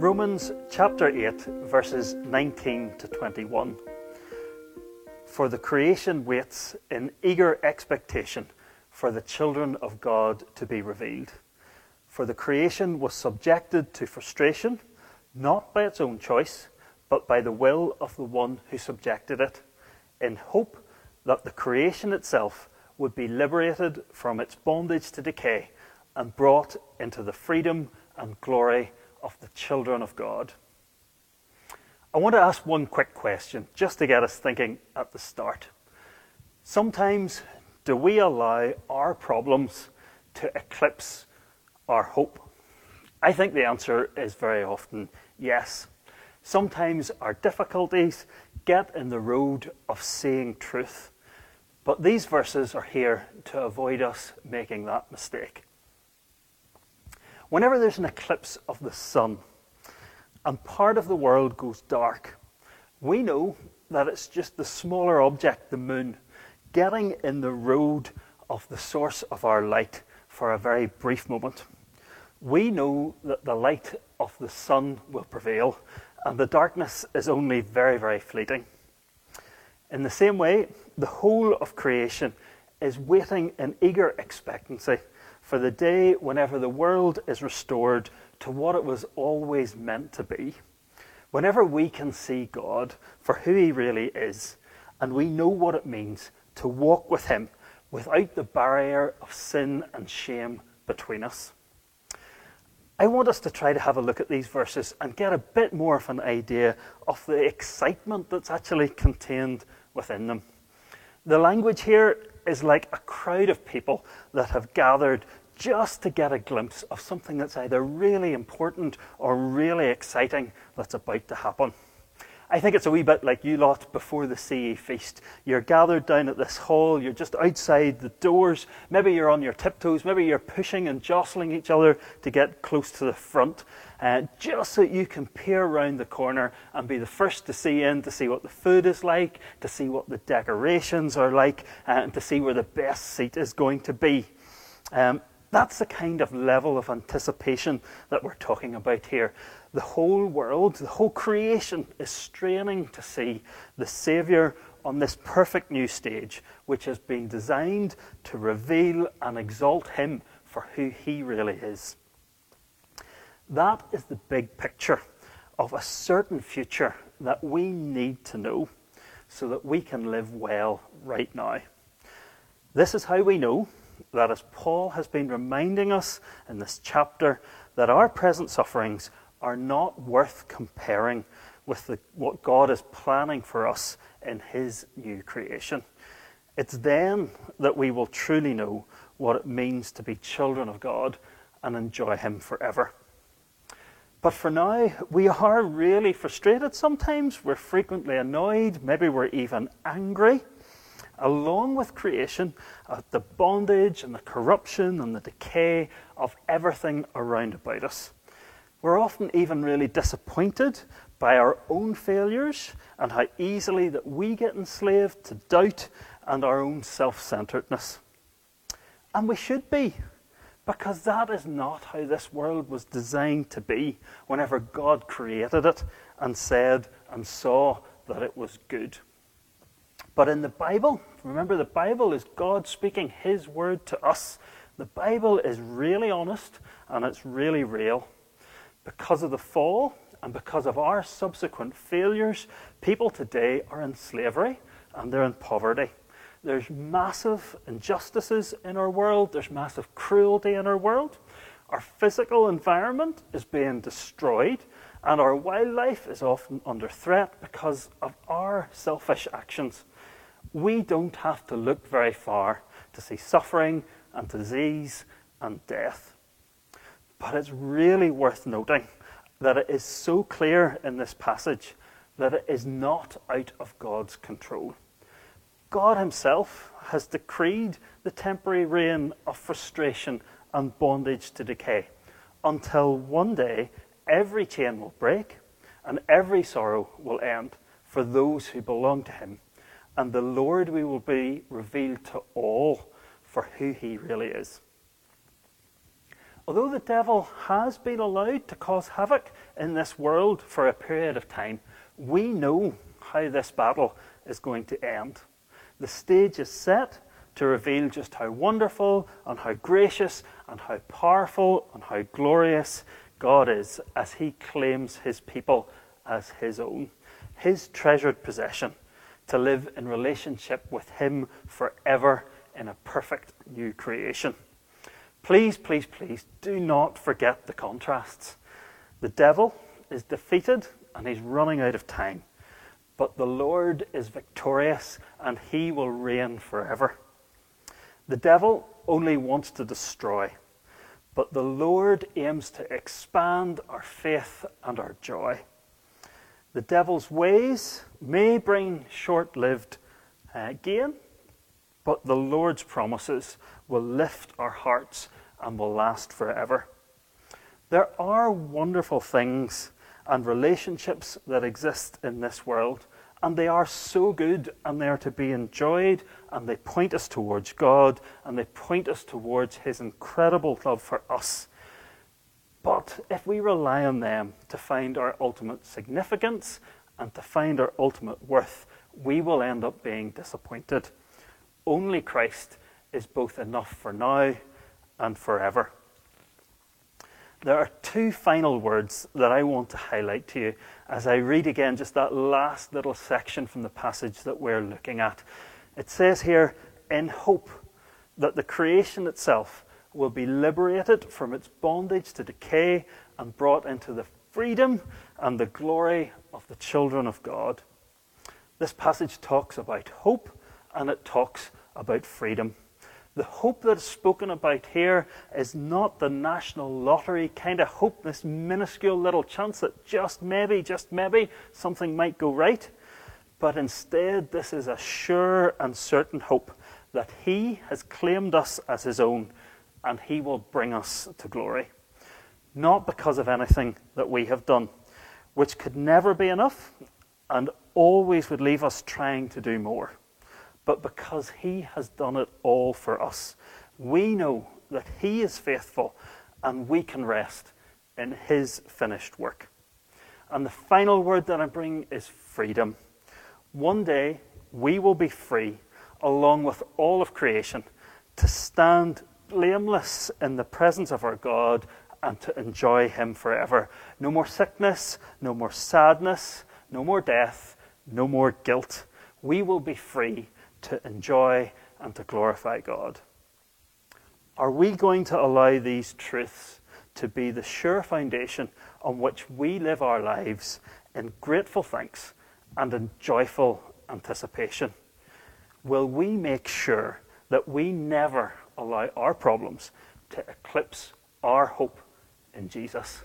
Romans chapter 8, verses 19 to 21. For the creation waits in eager expectation for the children of God to be revealed. For the creation was subjected to frustration, not by its own choice, but by the will of the one who subjected it, in hope that the creation itself would be liberated from its bondage to decay and brought into the freedom and glory of the children of God. I want to ask one quick question just to get us thinking at the start. Sometimes, do we allow our problems to eclipse our hope? I think the answer is very often yes. Sometimes our difficulties get in the road of seeing truth. But these verses are here to avoid us making that mistake. Whenever there's an eclipse of the sun and part of the world goes dark, we know that it's just the smaller object, the moon, getting in the road of the source of our light for a very brief moment. We know that the light of the sun will prevail and the darkness is only very, very fleeting. In the same way, the whole of creation is waiting in eager expectancy for the day whenever the world is restored to what it was always meant to be. Whenever we can see God for who He really is, and we know what it means to walk with Him without the barrier of sin and shame between us. I want us to try to have a look at these verses and get a bit more of an idea of the excitement that's actually contained within them. The language here is like a crowd of people that have gathered just to get a glimpse of something that's either really important or really exciting that's about to happen. I think it's a wee bit like you lot before the CE feast. You're gathered down at this hall, you're just outside the doors. Maybe you're on your tiptoes, maybe you're pushing and jostling each other to get close to the front, uh, just so you can peer around the corner and be the first to see in, to see what the food is like, to see what the decorations are like, uh, and to see where the best seat is going to be. Um, that's the kind of level of anticipation that we're talking about here. The whole world, the whole creation is straining to see the Saviour on this perfect new stage, which has been designed to reveal and exalt Him for who He really is. That is the big picture of a certain future that we need to know so that we can live well right now. This is how we know that as Paul has been reminding us in this chapter, that our present sufferings are not worth comparing with the, what God is planning for us in His new creation. It's then that we will truly know what it means to be children of God and enjoy Him forever. But for now, we are really frustrated sometimes. We're frequently annoyed. Maybe we're even angry along with creation, uh, the bondage and the corruption and the decay of everything around about us. We're often even really disappointed by our own failures and how easily that we get enslaved to doubt and our own self-centeredness. And we should be, because that is not how this world was designed to be whenever God created it and said and saw that it was good. But in the Bible, remember the Bible is God speaking His word to us. The Bible is really honest and it's really real. Because of the fall and because of our subsequent failures, people today are in slavery and they're in poverty. There's massive injustices in our world, there's massive cruelty in our world. Our physical environment is being destroyed, and our wildlife is often under threat because of our selfish actions we don't have to look very far to see suffering and disease and death. But it's really worth noting that it is so clear in this passage that it is not out of God's control. God Himself has decreed the temporary reign of frustration and bondage to decay until one day every chain will break and every sorrow will end for those who belong to Him and the Lord we will be revealed to all for who he really is. although the devil has been allowed to cause havoc in this world for a period of time, we know how this battle is going to end. The stage is set to reveal just how wonderful and how gracious and how powerful and how glorious God is as he claims his people as his own, his treasured possession, to live in relationship with him forever in a perfect new creation. Please, please, please do not forget the contrasts. The devil is defeated and he's running out of time. But the Lord is victorious and he will reign forever. The devil only wants to destroy, but the Lord aims to expand our faith and our joy. The devil's ways may bring short lived uh, gain, but the Lord's promises will lift our hearts and will last forever. There are wonderful things and relationships that exist in this world, and they are so good and they are to be enjoyed, and they point us towards God and they point us towards His incredible love for us. But if we rely on them to find our ultimate significance and to find our ultimate worth, we will end up being disappointed. Only Christ is both enough for now and forever. There are two final words that I want to highlight to you as I read again just that last little section from the passage that we're looking at. It says here, in hope that the creation itself will be liberated from its bondage to decay and brought into the freedom and the glory of the children of God. This passage talks about hope and it talks about freedom. The hope that is spoken about here is not the national lottery kind of hope, this minuscule little chance that just maybe, just maybe something might go right. But instead, this is a sure and certain hope that He has claimed us as His own and He will bring us to glory. Not because of anything that we have done, which could never be enough and always would leave us trying to do more but because He has done it all for us. We know that He is faithful and we can rest in His finished work. And the final word that I bring is freedom. One day we will be free, along with all of creation, to stand blameless in the presence of our God and to enjoy Him forever. No more sickness, no more sadness, no more death, no more guilt. We will be free to enjoy and to glorify God. Are we going to allow these truths to be the sure foundation on which we live our lives in grateful thanks and in joyful anticipation? Will we make sure that we never allow our problems to eclipse our hope in Jesus?